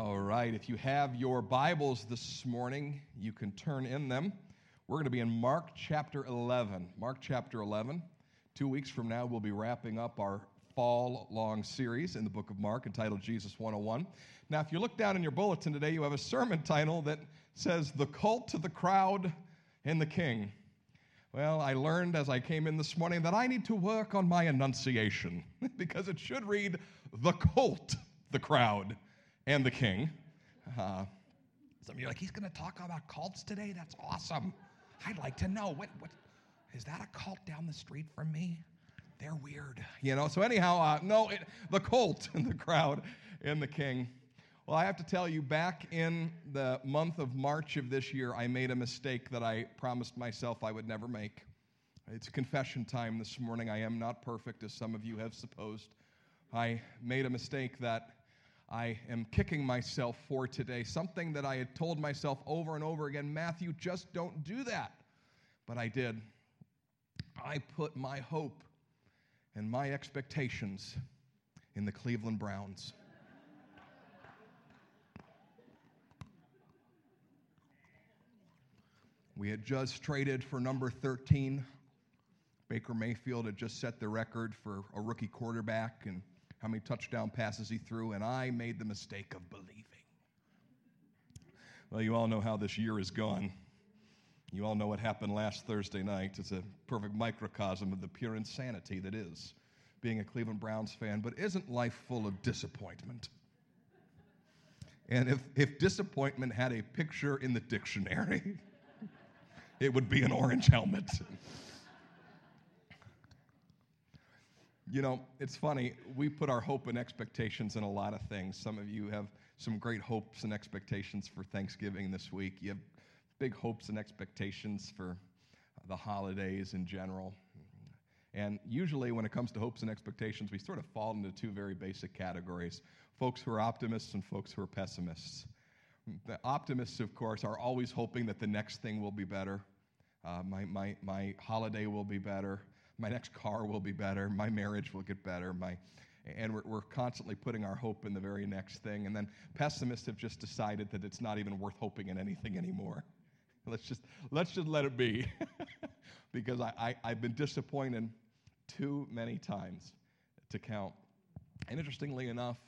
All right, if you have your Bibles this morning, you can turn in them. We're going to be in Mark chapter 11. Mark chapter 11. Two weeks from now, we'll be wrapping up our fall long series in the book of Mark entitled Jesus 101. Now, if you look down in your bulletin today, you have a sermon title that says The Cult to the Crowd and the King. Well, I learned as I came in this morning that I need to work on my enunciation because it should read The Cult, the Crowd, and the King. Uh, some of you are like, he's going to talk about cults today? That's awesome. I'd like to know. What, what, is that a cult down the street from me? They're weird. You know, so anyhow, uh, no, it, the cult and the crowd and the king. Well, I have to tell you, back in the month of March of this year, I made a mistake that I promised myself I would never make. It's confession time this morning. I am not perfect, as some of you have supposed. I made a mistake that I am kicking myself for today, something that I had told myself over and over again Matthew, just don't do that. But I did. I put my hope and my expectations in the Cleveland Browns. We had just traded for number 13. Baker Mayfield had just set the record for a rookie quarterback and how many touchdown passes he threw, and I made the mistake of believing. Well, you all know how this year is gone. You all know what happened last Thursday night. It's a perfect microcosm of the pure insanity that is being a Cleveland Browns fan. But isn't life full of disappointment? And if, if disappointment had a picture in the dictionary, it would be an orange helmet. You know, it's funny. We put our hope and expectations in a lot of things. Some of you have some great hopes and expectations for Thanksgiving this week. You have big hopes and expectations for the holidays in general. And usually, when it comes to hopes and expectations, we sort of fall into two very basic categories folks who are optimists and folks who are pessimists. The optimists, of course, are always hoping that the next thing will be better. Uh, my, my, my holiday will be better. My next car will be better. My marriage will get better. My, and we're, we're constantly putting our hope in the very next thing. And then pessimists have just decided that it's not even worth hoping in anything anymore. Let's just, let's just let it be. because I, I, I've been disappointed too many times to count. And interestingly enough,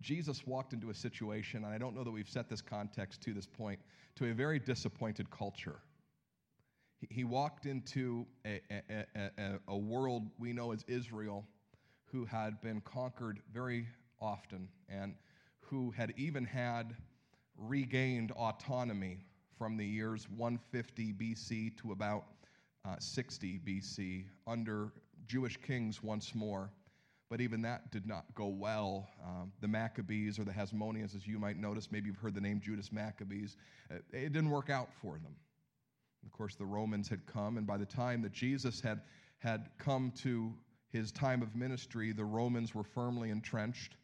Jesus walked into a situation, and I don't know that we've set this context to this point, to a very disappointed culture. He walked into a, a, a, a, world we know as Israel who had been conquered very often and who had even had regained autonomy from the years 150 BC to about uh, 60 BC under Jewish kings once more. But even that did not go well. Um, the Maccabees or the Hasmoneans, as you might notice, maybe you've heard the name Judas Maccabeus, uh, it didn't work out for them. Of course, the Romans had come, and by the time that Jesus had, had come to his time of ministry, the Romans were firmly entrenched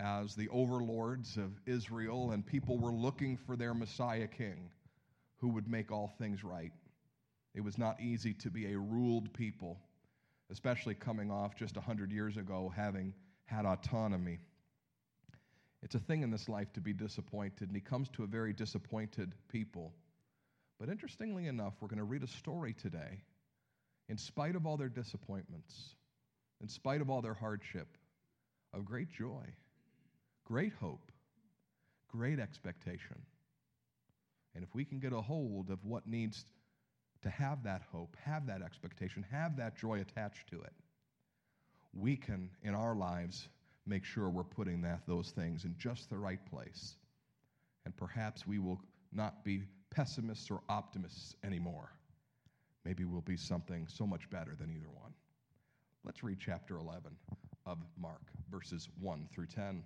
as the overlords of Israel, and people were looking for their Messiah king who would make all things right. It was not easy to be a ruled people, especially coming off just 100 years ago having had autonomy. It's a thing in this life to be disappointed, and he comes to a very disappointed people. But interestingly enough, we're going to read a story today, in spite of all their disappointments, in spite of all their hardship, of great joy, great hope, great expectation. And if we can get a hold of what needs to have that hope, have that expectation, have that joy attached to it, we can, in our lives, make sure we're putting that, those things in just the right place. And perhaps we will not be pessimists or optimists anymore. Maybe we'll be something so much better than either one. Let's read chapter 11 of Mark, verses 1 through 10.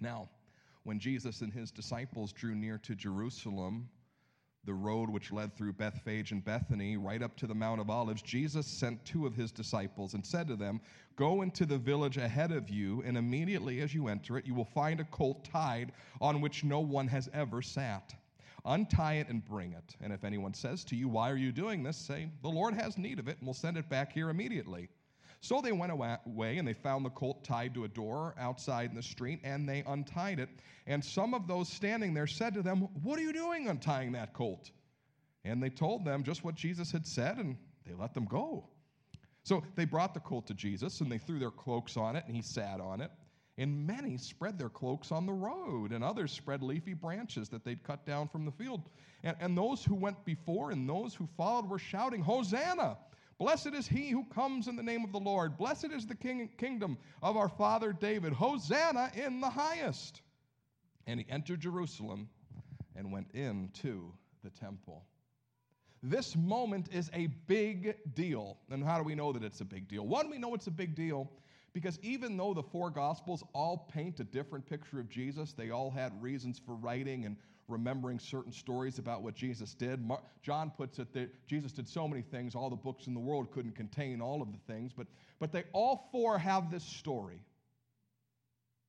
Now, when Jesus and his disciples drew near to Jerusalem, the road which led through Bethphage and Bethany, right up to the Mount of Olives, Jesus sent two of his disciples and said to them, Go into the village ahead of you, and immediately as you enter it, you will find a colt tied on which no one has ever sat. Untie it and bring it. And if anyone says to you, Why are you doing this? say, The Lord has need of it, and we'll send it back here immediately. So they went away and they found the colt tied to a door outside in the street and they untied it. And some of those standing there said to them, What are you doing untying that colt? And they told them just what Jesus had said and they let them go. So they brought the colt to Jesus and they threw their cloaks on it and he sat on it. And many spread their cloaks on the road, and others spread leafy branches that they'd cut down from the field. And, and those who went before and those who followed were shouting, Hosanna! Blessed is he who comes in the name of the Lord. Blessed is the king, kingdom of our father David. Hosanna in the highest. And he entered Jerusalem and went into the temple. This moment is a big deal. And how do we know that it's a big deal? One, we know it's a big deal because even though the four Gospels all paint a different picture of Jesus, they all had reasons for writing and remembering certain stories about what Jesus did. John puts it that Jesus did so many things, all the books in the world couldn't contain all of the things, but, but they all four have this story.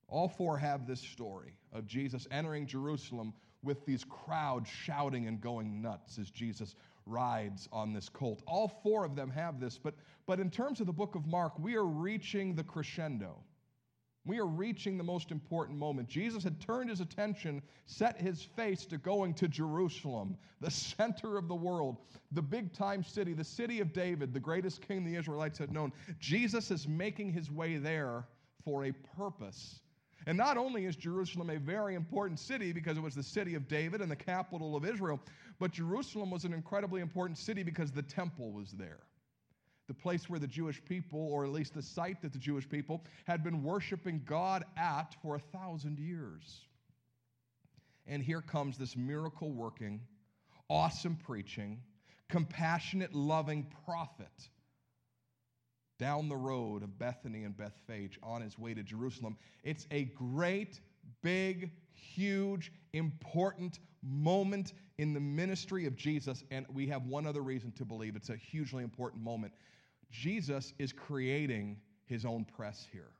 All four have this story of Jesus entering Jerusalem with these crowds shouting and going nuts as Jesus rides on this colt. All four of them have this, but, but in terms of the book of Mark, we are reaching the crescendo. We are reaching the most important moment. Jesus had turned his attention, set his face to going to Jerusalem, the center of the world, the big time city, the city of David, the greatest king the Israelites had known. Jesus is making his way there for a purpose. And not only is Jerusalem a very important city because it was the city of David and the capital of Israel, but Jerusalem was an incredibly important city because the temple was there. The place where the Jewish people, or at least the site that the Jewish people, had been worshiping God at for a thousand years. And here comes this miracle working, awesome preaching, compassionate, loving prophet down the road of Bethany and Bethphage on his way to Jerusalem. It's a great, big, huge, important moment in the ministry of Jesus, and we have one other reason to believe it's a hugely important moment. Jesus is creating his own press here.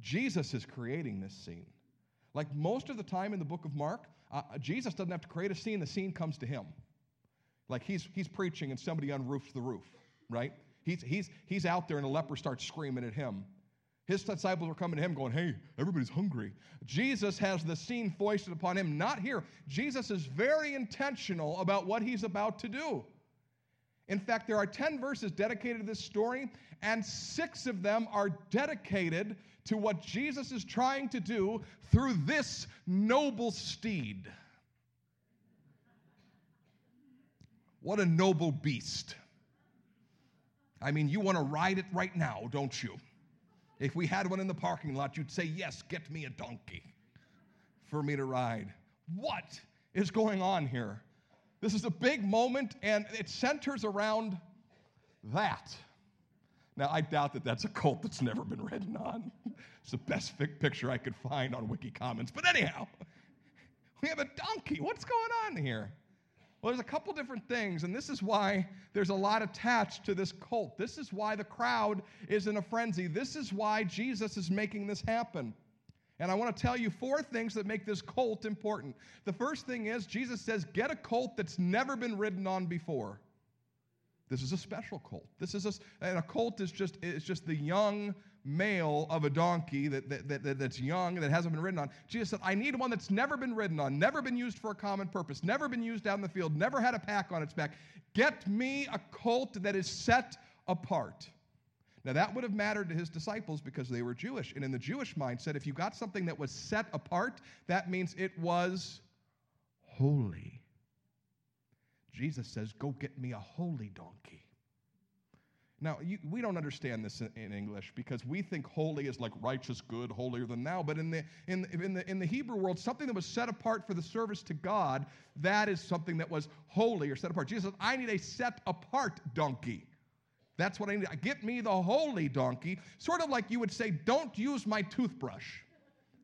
Jesus is creating this scene. Like most of the time in the book of Mark, uh, Jesus doesn't have to create a scene, the scene comes to him. Like he's, he's preaching and somebody unroofs the roof, right? He's, he's, he's out there and a leper starts screaming at him. His disciples are coming to him going, Hey, everybody's hungry. Jesus has the scene foisted upon him, not here. Jesus is very intentional about what he's about to do. In fact, there are 10 verses dedicated to this story, and six of them are dedicated to what Jesus is trying to do through this noble steed. What a noble beast. I mean, you want to ride it right now, don't you? If we had one in the parking lot, you'd say, Yes, get me a donkey for me to ride. What is going on here? This is a big moment, and it centers around that. Now, I doubt that that's a cult that's never been ridden on. It's the best picture I could find on Wiki Commons. But anyhow, we have a donkey. What's going on here? Well, there's a couple different things, and this is why there's a lot attached to this cult. This is why the crowd is in a frenzy. This is why Jesus is making this happen. And I want to tell you four things that make this cult important. The first thing is Jesus says, get a cult that's never been ridden on before. This is a special cult. This is a, and a cult is just, it's just the young male of a donkey that, that, that, that's young, that hasn't been ridden on. Jesus said, I need one that's never been ridden on, never been used for a common purpose, never been used out in the field, never had a pack on its back. Get me a colt that is set apart. Now, that would have mattered to his disciples because they were Jewish. And in the Jewish mindset, if you got something that was set apart, that means it was holy. Jesus says, Go get me a holy donkey. Now, you, we don't understand this in, in, English because we think holy is like righteous, good, holier than thou. But in the, in, in, the, in the Hebrew world, something that was set apart for the service to God, that is something that was holy or set apart. Jesus says, I need a set apart donkey. That's what I need. Get me the holy donkey. Sort of like you would say, don't use my toothbrush.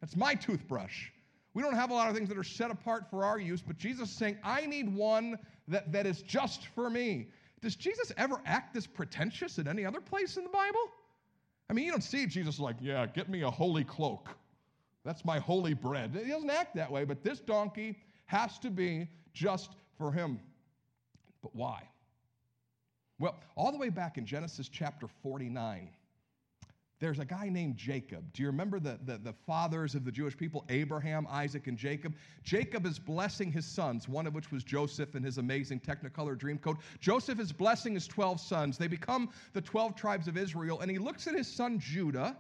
That's my toothbrush. We don't have a lot of things that are set apart for our use, but Jesus is saying, I need one that, that is just for me. Does Jesus ever act this pretentious in any other place in the Bible? I mean, you don't see Jesus like, yeah, get me a holy cloak. That's my holy bread. He doesn't act that way, but this donkey has to be just for him. But why? Well, all the way back in Genesis chapter 49, there's a guy named Jacob. Do you remember the, the, the, fathers of the Jewish people, Abraham, Isaac, and Jacob? Jacob is blessing his sons, one of which was Joseph and his amazing Technicolor Dreamcoat. Joseph is blessing his 12 sons. They become the 12 tribes of Israel, and he looks at his son Judah.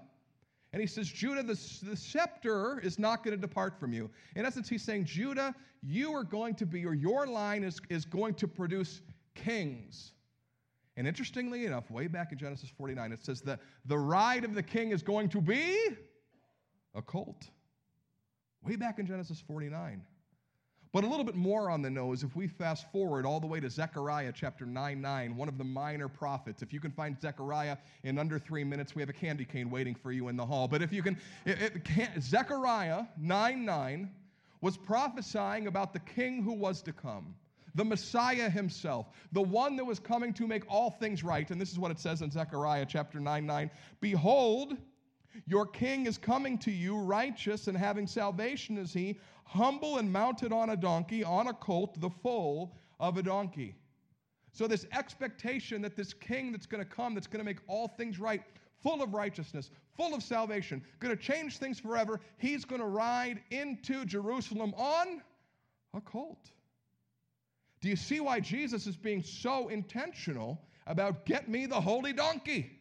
And he says, Judah, the, the scepter is not going to depart from you. In essence, he's saying, Judah, you are going to be, or your line is, is going to produce kings. And interestingly enough, way back in Genesis 49, it says that the ride of the king is going to be a colt. Way back in Genesis 49. But a little bit more on the nose, if we fast forward all the way to Zechariah chapter 9 9, one of the minor prophets. If you can find Zechariah in under three minutes, we have a candy cane waiting for you in the hall. But if you can, it, it can Zechariah 9 9 was prophesying about the king who was to come the Messiah himself, the one that was coming to make all things right. And this is what it says in Zechariah chapter 9 9. Behold, your king is coming to you, righteous and having salvation is he, humble and mounted on a donkey, on a colt, the foal of a donkey. So, this expectation that this king that's going to come, that's going to make all things right, full of righteousness, full of salvation, going to change things forever, he's going to ride into Jerusalem on a colt. Do you see why Jesus is being so intentional about get me the holy donkey?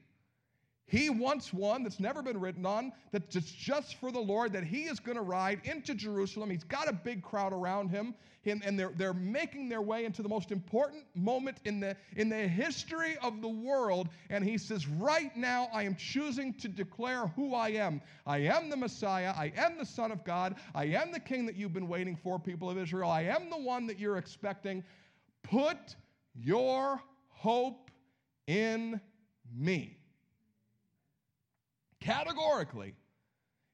He wants one that's never been written on, that's just for the Lord, that he is going to ride into Jerusalem. He's got a big crowd around him, and, they're, they're making their way into the most important moment in the, in the history of the world. And he says, Right now, I am choosing to declare who I am. I am the Messiah. I am the Son of God. I am the King that you've been waiting for, people of Israel. I am the one that you're expecting. Put your hope in me. Categorically,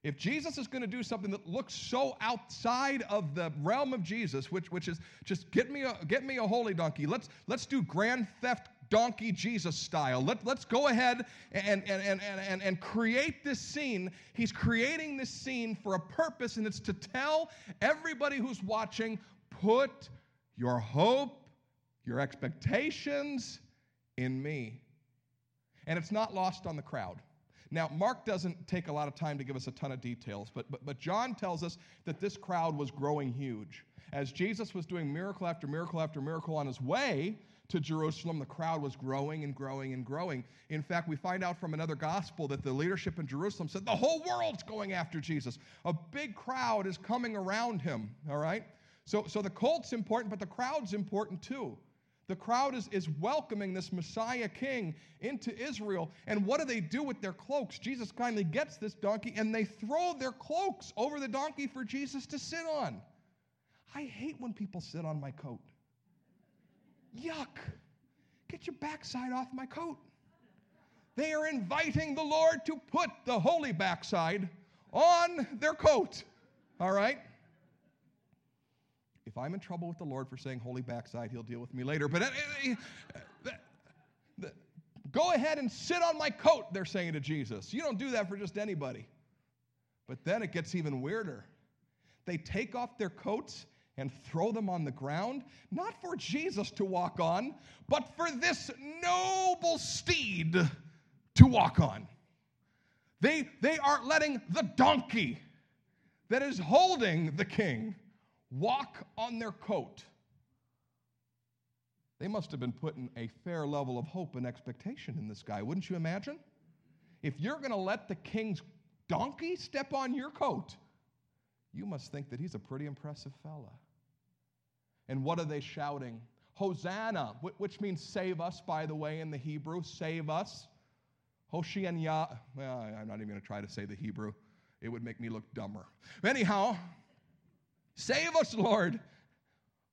if Jesus is going to do something that looks so outside of the realm of Jesus, which, which is just get me a get me a holy donkey. Let's let's do grand theft donkey Jesus style. Let, let's go ahead and, and, and, and, and create this scene. He's creating this scene for a purpose, and it's to tell everybody who's watching, put your hope your expectations in me. And it's not lost on the crowd. Now, Mark doesn't take a lot of time to give us a ton of details, but, but, but John tells us that this crowd was growing huge. As Jesus was doing miracle after miracle after miracle on his way to Jerusalem, the crowd was growing and growing and growing. In fact, we find out from another gospel that the leadership in Jerusalem said the whole world's going after Jesus. A big crowd is coming around him, all right? So, so the cult's important, but the crowd's important too. The crowd is, is welcoming this Messiah king into Israel. And what do they do with their cloaks? Jesus kindly gets this donkey and they throw their cloaks over the donkey for Jesus to sit on. I hate when people sit on my coat. Yuck. Get your backside off my coat. They are inviting the Lord to put the holy backside on their coat. All right? I'm in trouble with the Lord for saying holy backside, he'll deal with me later. But uh, uh, uh, go ahead and sit on my coat, they're saying to Jesus. You don't do that for just anybody. But then it gets even weirder. They take off their coats and throw them on the ground, not for Jesus to walk on, but for this noble steed to walk on. They, they are letting the donkey that is holding the king walk on their coat. They must have been putting a fair level of hope and expectation in this guy, wouldn't you imagine? If you're going to let the king's donkey step on your coat, you must think that he's a pretty impressive fella. And what are they shouting? Hosanna, which means save us, by the way, in the Hebrew, save us. Hoshianya, well, I'm not even going to try to say the Hebrew. It would make me look dumber. Anyhow, Save us, Lord.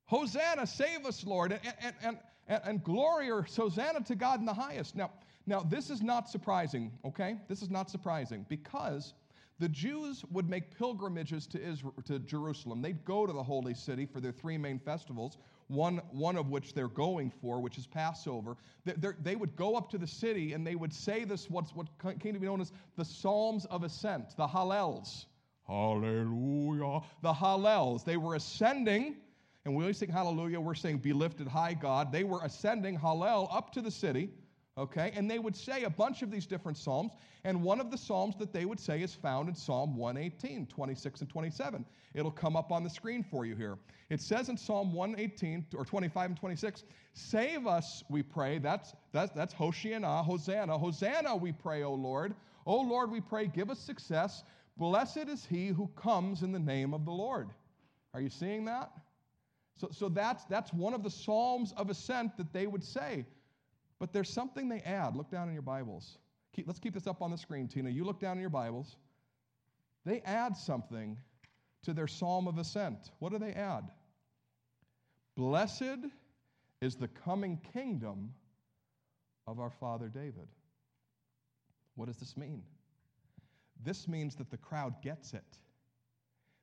Hosanna, save us, Lord. And, and, and, and, glory or Hosanna to God in the highest. Now, now, this is not surprising, okay? This is not surprising because the Jews would make pilgrimages to, Israel, to Jerusalem. They'd go to the holy city for their three main festivals, one, one of which they're going for, which is Passover. They, they would go up to the city and they would say this, what's, what came to be known as the Psalms of Ascent, the Hallels. Hallelujah. The Hallels. They were ascending And we sing hallelujah, we're saying, Be lifted high, God. They were ascending Hallel up to the city, okay? And they would say a bunch of these different psalms. And one of the psalms that they would say is found in Psalm 118, 26 and 27. It'll come up on the screen for you here. It says in Psalm 118 or 25 and 26, Save us, we pray. That's, that's, that's Hosanna. Hosanna, we pray, O Lord. O Lord, we pray, give us success. Blessed is he who comes in the name of the Lord. Are you seeing that? So, so that's, that's one of the Psalms of Ascent that they would say. But there's something they add. Look down in your Bibles. Keep, let's keep this up on the screen, Tina. You look down in your Bibles. They add something to their Psalm of Ascent. What do they add? Blessed is the coming kingdom of our father David. What does this mean? This means that the crowd gets it,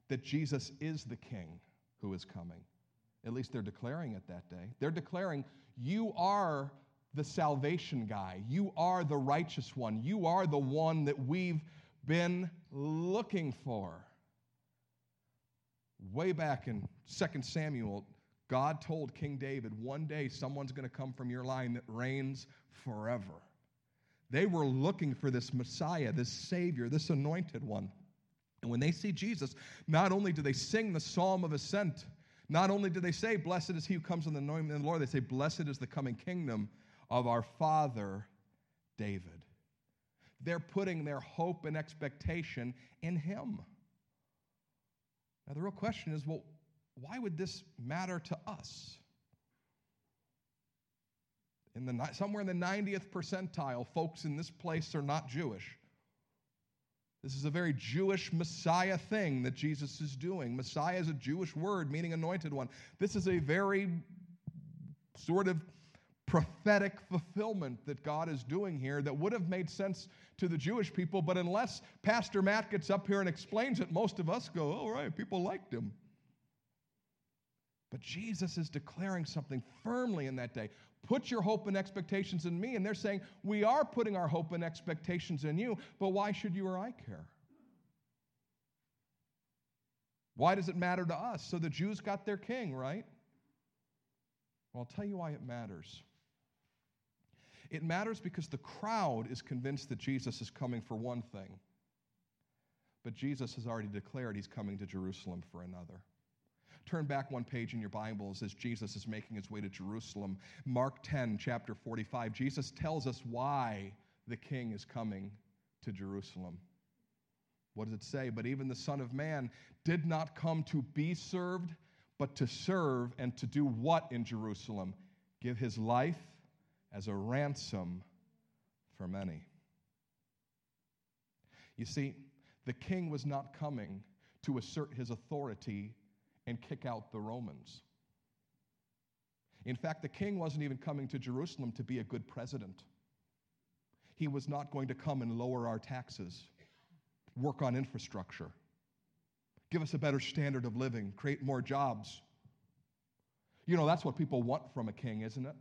that Jesus is the king who is coming. At least they're declaring it that day. They're declaring, You are the salvation guy. You are the righteous one. You are the one that we've been looking for. Way back in 2 Samuel, God told King David, One day someone's going to come from your line that reigns forever. They were looking for this Messiah, this Savior, this anointed one. And when they see Jesus, not only do they sing the psalm of ascent, not only do they say, Blessed is he who comes in the name of the Lord, they say, Blessed is the coming kingdom of our father David. They're putting their hope and expectation in him. Now, the real question is well, why would this matter to us? In the, somewhere in the 90th percentile, folks in this place are not Jewish. This is a very Jewish Messiah thing that Jesus is doing. Messiah is a Jewish word meaning anointed one. This is a very sort of prophetic fulfillment that God is doing here that would have made sense to the Jewish people, but unless Pastor Matt gets up here and explains it, most of us go, all right, people liked him. But Jesus is declaring something firmly in that day. Put your hope and expectations in me. And they're saying, We are putting our hope and expectations in you, but why should you or I care? Why does it matter to us? So the Jews got their king, right? Well, I'll tell you why it matters. It matters because the crowd is convinced that Jesus is coming for one thing, but Jesus has already declared he's coming to Jerusalem for another. Turn back one page in your Bibles as Jesus is making his way to Jerusalem. Mark 10, chapter 45. Jesus tells us why the king is coming to Jerusalem. What does it say? But even the Son of Man did not come to be served, but to serve and to do what in Jerusalem? Give his life as a ransom for many. You see, the king was not coming to assert his authority and kick out the Romans. In fact, the king wasn't even coming to Jerusalem to be a good president. He was not going to come and lower our taxes, work on infrastructure, give us a better standard of living, create more jobs. You know, that's what people want from a king, isn't it?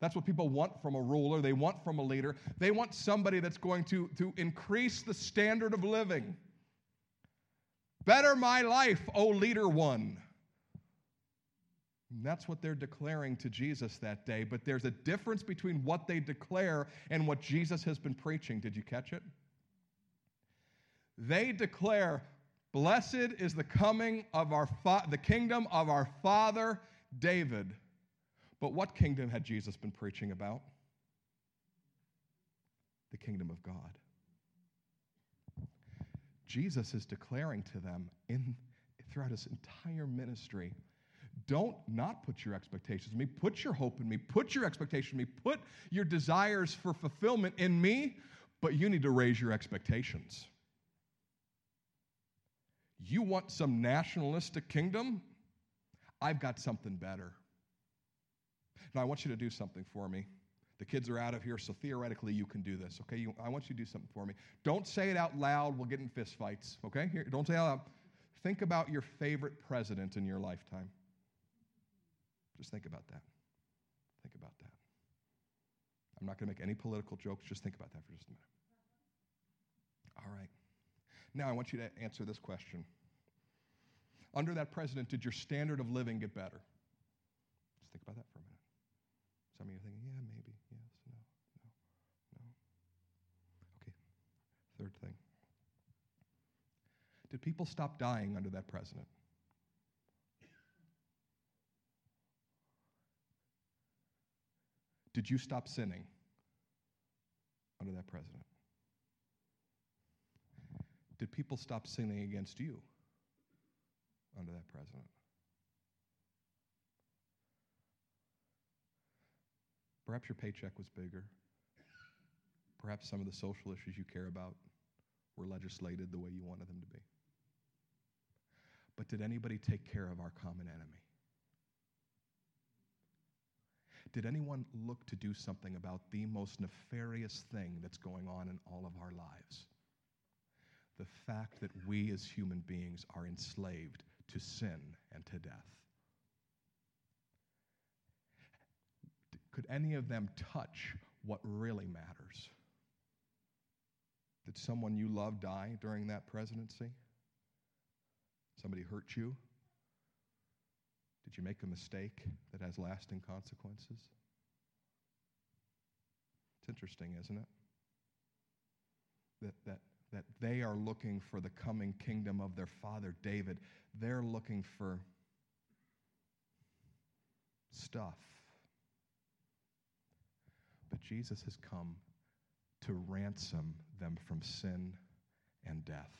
That's what people want from a ruler. They want from a leader. They want somebody that's going to, to increase the standard of living. Better my life, O leader one. And that's what they're declaring to Jesus that day. But there's a difference between what they declare and what Jesus has been preaching. Did you catch it? They declare, Blessed is the coming of our fa- the kingdom of our father David. But what kingdom had Jesus been preaching about? The kingdom of God. Jesus is declaring to them in, throughout his entire ministry don't not put your expectations in me, put your hope in me, put your expectation in me, put your desires for fulfillment in me, but you need to raise your expectations. You want some nationalistic kingdom? I've got something better. Now, I want you to do something for me. The kids are out of here, so theoretically you can do this, okay? You, I want you to do something for me. Don't say it out loud. We'll get in fistfights, okay? Here, don't say it out loud. Think about your favorite president in your lifetime. Just think about that. Think about that. I'm not going to make any political jokes. Just think about that for just a minute. All right. Now I want you to answer this question under that president, did your standard of living get better? Just think about that for a minute. Some of you are thinking, yeah, maybe, yes, no, no, no. Okay, third thing. Did people stop dying under that president? Did you stop sinning under that president? Did people stop sinning against you under that president? Perhaps your paycheck was bigger. Perhaps some of the social issues you care about were legislated the way you wanted them to be. But did anybody take care of our common enemy? Did anyone look to do something about the most nefarious thing that's going on in all of our lives? The fact that we as human beings are enslaved to sin and to death. Could any of them touch what really matters? Did someone you love die during that presidency? Somebody hurt you? Did you make a mistake that has lasting consequences? It's interesting, isn't it? That, that, that they are looking for the coming kingdom of their father David. They're looking for stuff. But Jesus has come to ransom them from sin and death.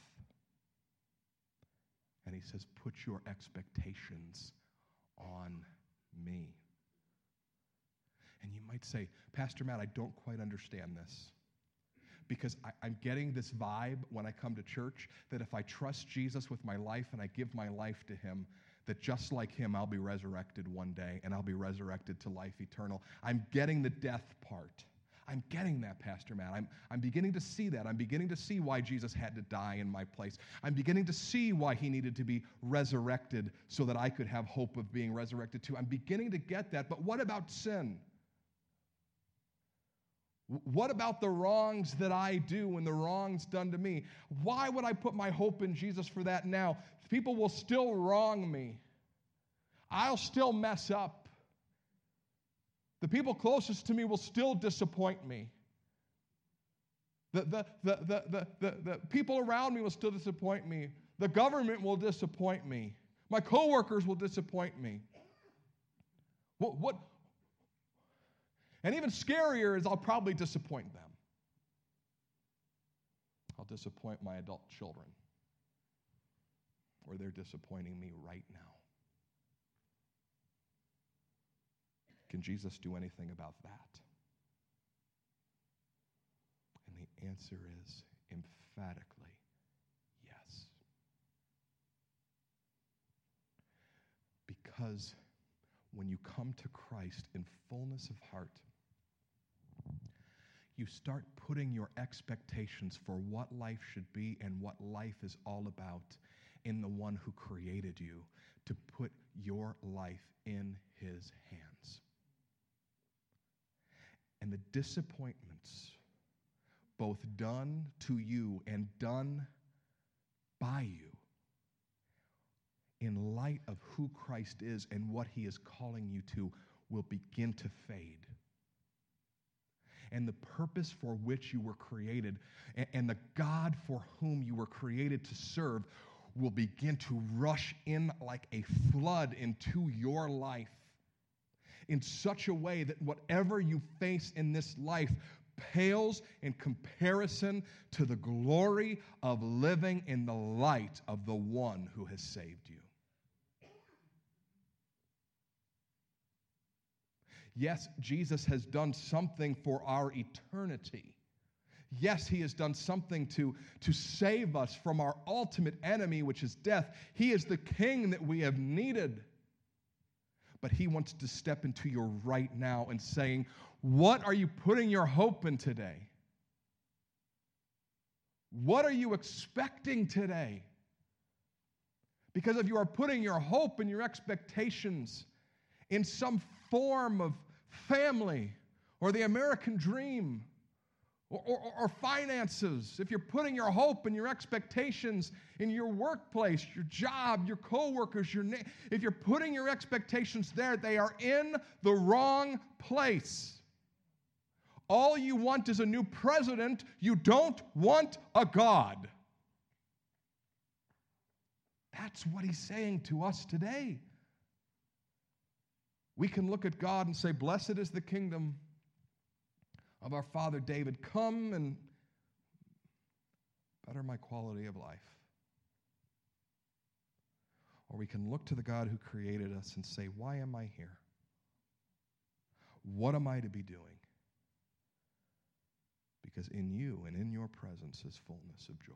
And he says, Put your expectations on me. And you might say, Pastor Matt, I don't quite understand this. Because I, am getting this vibe when I come to church that if I trust Jesus with my life and I give my life to him, that just like him, I'll be resurrected one day and I'll be resurrected to life eternal. I'm getting the death part. I'm getting that, Pastor Matt. I'm, I'm beginning to see that. I'm beginning to see why Jesus had to die in my place. I'm beginning to see why he needed to be resurrected so that I could have hope of being resurrected too. I'm beginning to get that. But what about sin? What about the wrongs that I do and the wrongs done to me? Why would I put my hope in Jesus for that now? People will still wrong me. I'll still mess up. The people closest to me will still disappoint me. The, the, the, the, the, the, the people around me will still disappoint me. The government will disappoint me. My coworkers will disappoint me. What, what, and even scarier is I'll probably disappoint them. I'll disappoint my adult children, or they're disappointing me right now. Can Jesus do anything about that? And the answer is emphatically yes. Because when you come to Christ in fullness of heart, you start putting your expectations for what life should be and what life is all about in the one who created you to put your life in his hands and the disappointments, both done to you and done by you, in light of who Christ is and what he is calling you to, will begin to fade. And the purpose for which you were created and the God for whom you were created to serve will begin to rush in like a flood into your life in such a way that whatever you face in this life pales in comparison to the glory of living in the light of the one who has saved you. Yes, Jesus has done something for our eternity. Yes, he has done something to, to save us from our ultimate enemy, which is death. He is the king that we have needed but He wants to step into your right now and saying, What are you putting your hope in today? What are you expecting today? Because if you are putting your hope and your expectations in some form of family or the American dream or, or, or, finances, if you're putting your hope and your expectations in your workplace, your job, your coworkers, your na- if you're putting your expectations there, they are in the wrong place. All you want is a new president, you don't want a God. That's what he's saying to us today. We can look at God and say, Blessed is the kingdom of our father David, come and better my quality of life. Or we can look to the God who created us and say, Why am I here? What am I to be doing? Because in you and in your presence is fullness of joy.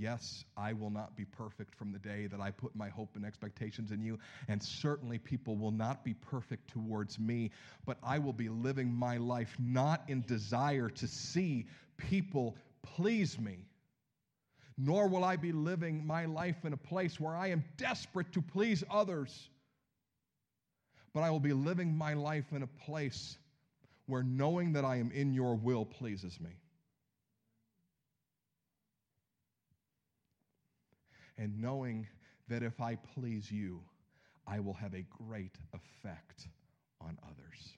Yes, I will not be perfect from the day that I put my hope and expectations in you, and certainly people will not be perfect towards me, but I will be living my life not in desire to see people please me, nor will I be living my life in a place where I am desperate to please others, but I will be living my life in a place where knowing that I am in your will pleases me. And knowing that if I please you, I will have a great effect on others.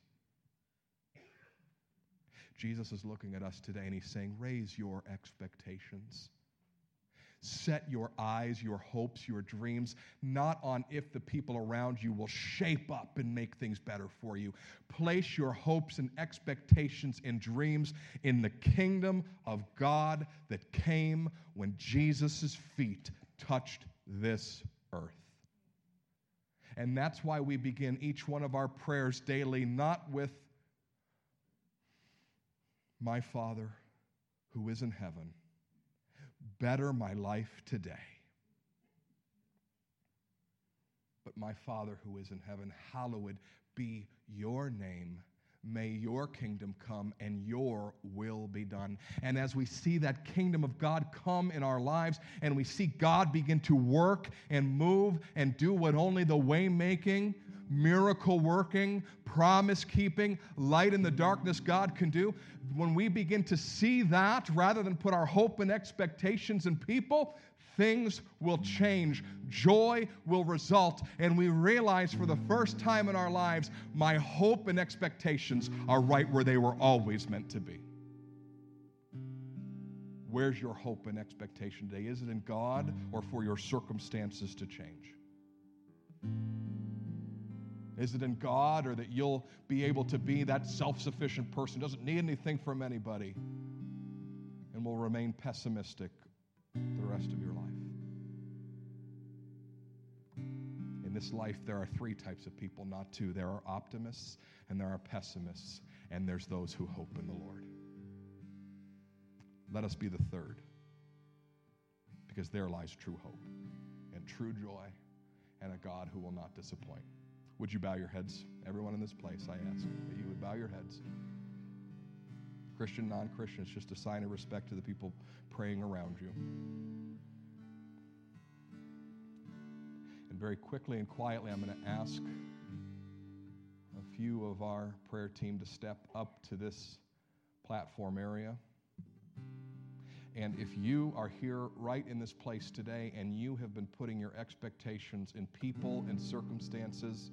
Jesus is looking at us today and he's saying, Raise your expectations. Set your eyes, your hopes, your dreams, not on if the people around you will shape up and make things better for you. Place your hopes and expectations and dreams in the kingdom of God that came when Jesus' feet touched this earth. And that's why we begin each one of our prayers daily, not with, My Father who is in heaven, better my life today. But my Father who is in heaven, hallowed be your name May your kingdom come and your will be done. And as we see that kingdom of God come in our lives and we see God begin to work and move and do what only the way making, miracle working, promise keeping, light in the darkness God can do, when we begin to see that rather than put our hope and expectations in people, things will change. Joy will result. And we realize for the first time in our lives, my hope and expectations are right where they were always meant to be. Where's your hope and expectation today? Is it in God or for your circumstances to change? Is it in God or that you'll be able to be that self sufficient person, doesn't need anything from anybody, and will remain pessimistic the rest of In this life, there are three types of people, not two. There are optimists and there are pessimists, and there's those who hope in the Lord. Let us be the third, because there lies true hope and true joy and a God who will not disappoint. Would you bow your heads? Everyone in this place, I ask that you would bow your heads. Christian, non Christian, it's just a sign of respect to the people praying around you. And very quickly and quietly, I'm going to ask a few of our prayer team to step up to this platform area. And if you are here right in this place today and you have been putting your expectations in people and circumstances,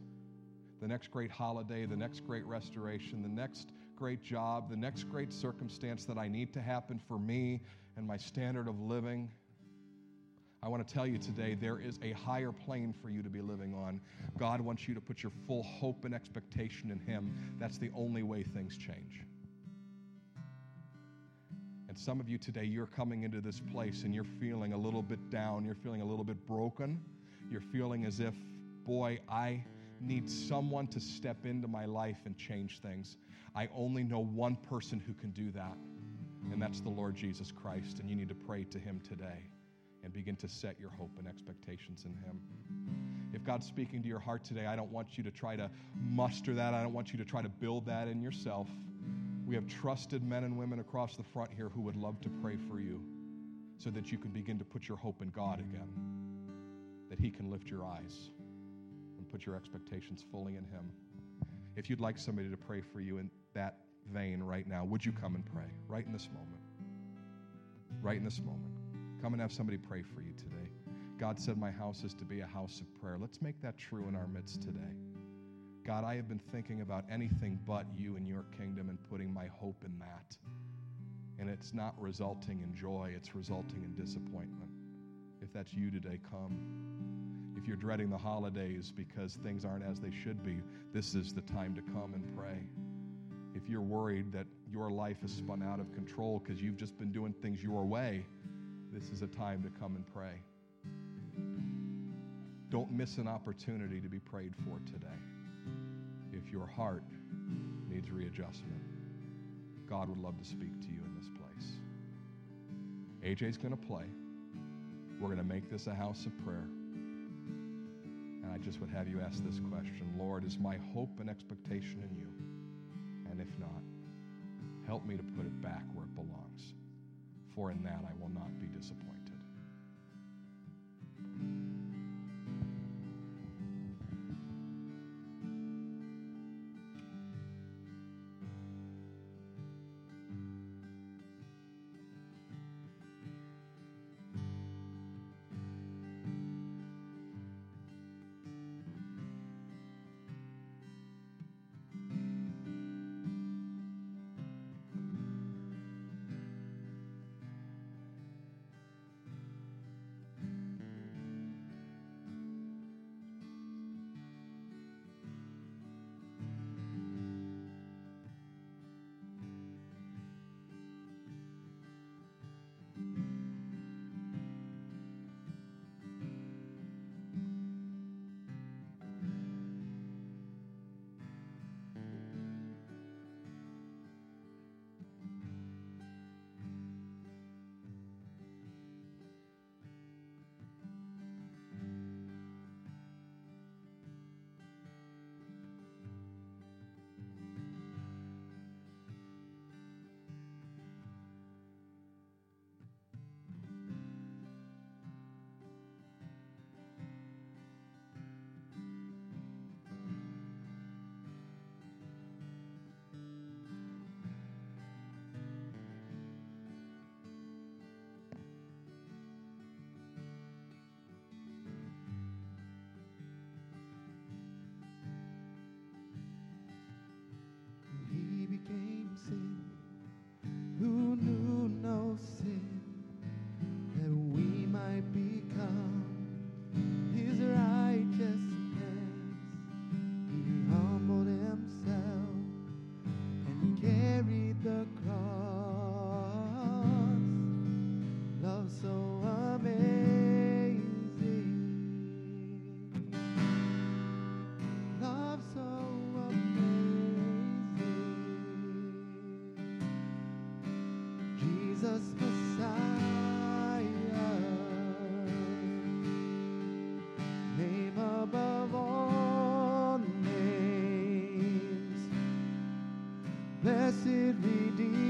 the next great holiday, the next great restoration, the next great job, the next great circumstance that I need to happen for me and my standard of living. I want to tell you today there is a higher plane for you to be living on. God wants you to put your full hope and expectation in Him. That's the only way things change. And some of you today, you're coming into this place and you're feeling a little bit down. You're feeling a little bit broken. You're feeling as if, boy, I need someone to step into my life and change things. I only know one person who can do that, and that's the Lord Jesus Christ. And you need to pray to him today and begin to set your hope and expectations in him. If God's speaking to your heart today, I don't want you to try to muster that. I don't want you to try to build that in yourself. We have trusted men and women across the front here who would love to pray for you so that you can begin to put your hope in God again, that He can lift your eyes and put your expectations fully in Him. If you'd like somebody to pray for you in that vein right now, would you come and pray right in this moment? Right in this moment. Come and have somebody pray for you today. God said, My house is to be a house of prayer. Let's make that true in our midst today. God, I have been thinking about anything but you and your kingdom and putting my hope in that. And it's not resulting in joy, it's resulting in disappointment. If that's you today, come. If you're dreading the holidays because things aren't as they should be, this is the time to come and pray. If you're worried that your life is spun out of control because you've just been doing things your way, this is a time to come and pray. Don't miss an opportunity to be prayed for today. If your heart needs readjustment, God would love to speak to you in this place. AJ's going to play. We're going to make this a house of prayer. And I just would have you ask this question Lord, is my hope and expectation in you? And if not, help me to put it back where it belongs. For in that I will not be disappointed. Blessed Redeemer,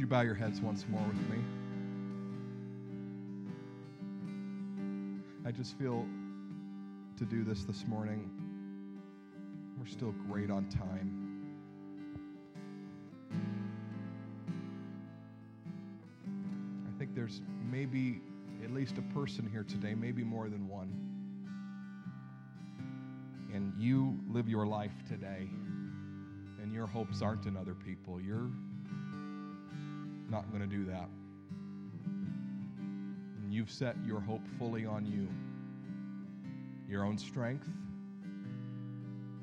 you bow your heads once more with me? I just feel to do this this morning. We're still great on time. I think there's maybe at least a person here today, maybe more than one. And you live your life today, and your hopes aren't in other people. You're not going to do that. And you've set your hope fully on you. Your own strength,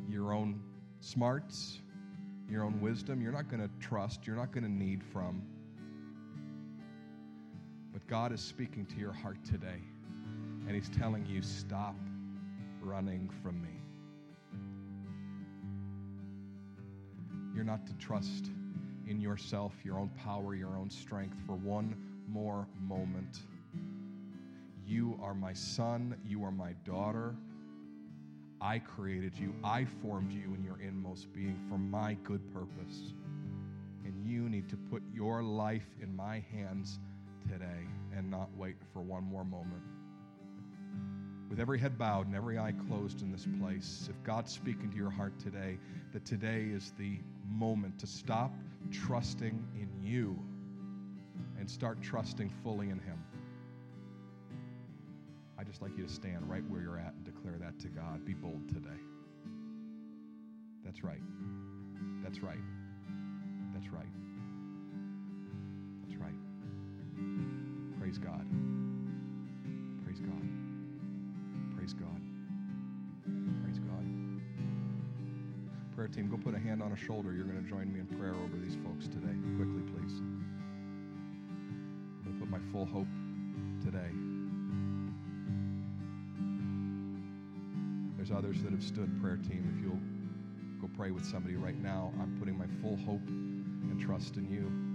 your own smarts, your own wisdom. You're not going to trust, you're not going to need from. But God is speaking to your heart today. And He's telling you, stop running from me. You're not to trust in yourself, your own power, your own strength for one more moment. You are my son. You are my daughter. I created you. I formed you in your inmost being for my good purpose. And you need to put your life in my hands today and not wait for one more moment. With every head bowed and every eye closed in this place, if God's speaking to your heart today, that today is the moment to stop trusting in you and start trusting fully in Him. I just like you to stand right where you're at and declare that to God. Be bold today. That's right. That's right. That's right. That's right. Praise God. Praise God. Praise God. Prayer team, go put a hand on a shoulder. You're going to join me in prayer over these folks today. Quickly, please. I'm going to put my full hope today. There's others that have stood, prayer team. If you'll go pray with somebody right now, I'm putting my full hope and trust in you.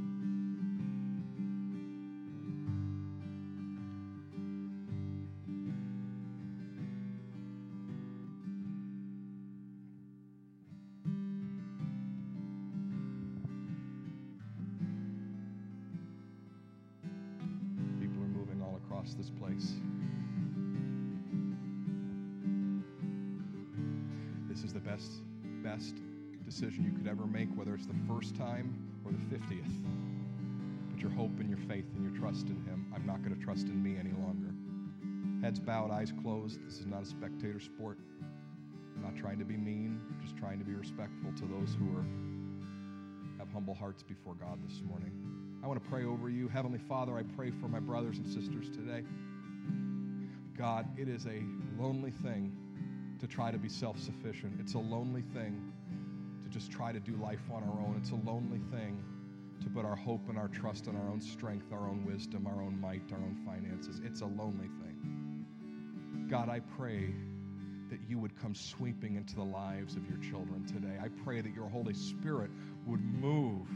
The best, best decision you could ever make, whether it's the first time or the 50th. Put your hope and your faith and your trust in Him. I'm not going to trust in me any longer. Heads bowed, eyes closed. This is not a spectator sport. I'm not trying to be mean, just trying to be respectful to those who are have humble hearts before God this morning. I want to pray over you. Heavenly Father, I pray for my brothers and sisters today. God, it is a lonely thing to try to be self sufficient. It's a lonely thing to just try to do life on our own. It's a lonely thing to put our hope and our trust in our own strength, our own wisdom, our own might, our own finances. It's a lonely thing. God, I pray that you would come sweeping into the lives of your children today. I pray that your Holy Spirit would move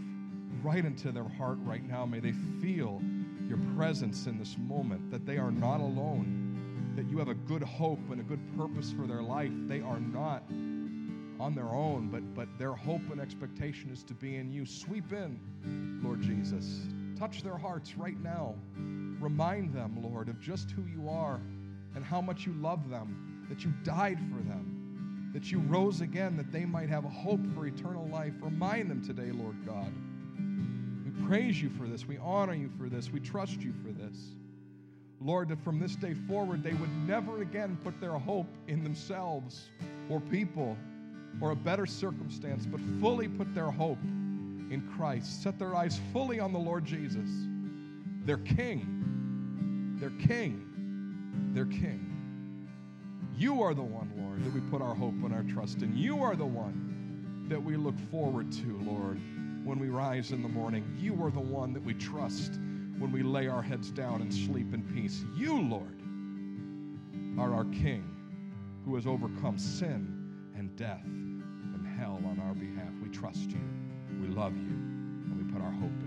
right into their heart right now. May they feel your presence in this moment, that they are not alone, have a good hope and a good purpose for their life. They are not on their own, but, but their hope and expectation is to be in you. Sweep in, Lord Jesus. Touch their hearts right now. Remind them, Lord, of just who you are and how much you love them, that you died for them, that you rose again, that they might have a hope for eternal life. Remind them today, Lord God. We praise you for this. We honor you for this. We trust you for this. Lord, that from this day forward, they would never again put their hope in themselves or people or a better circumstance, but fully put their hope in Christ. Set their eyes fully on the Lord Jesus, their King, their King, their King. You are the one, Lord, that we put our hope and our trust in. You are the one that we look forward to, Lord, when we rise in the morning. You are the one that we trust when we lay our heads down and sleep in peace. You, Lord, are our King who has overcome sin and death and hell on our behalf. We trust you, we love you, and we put our hope in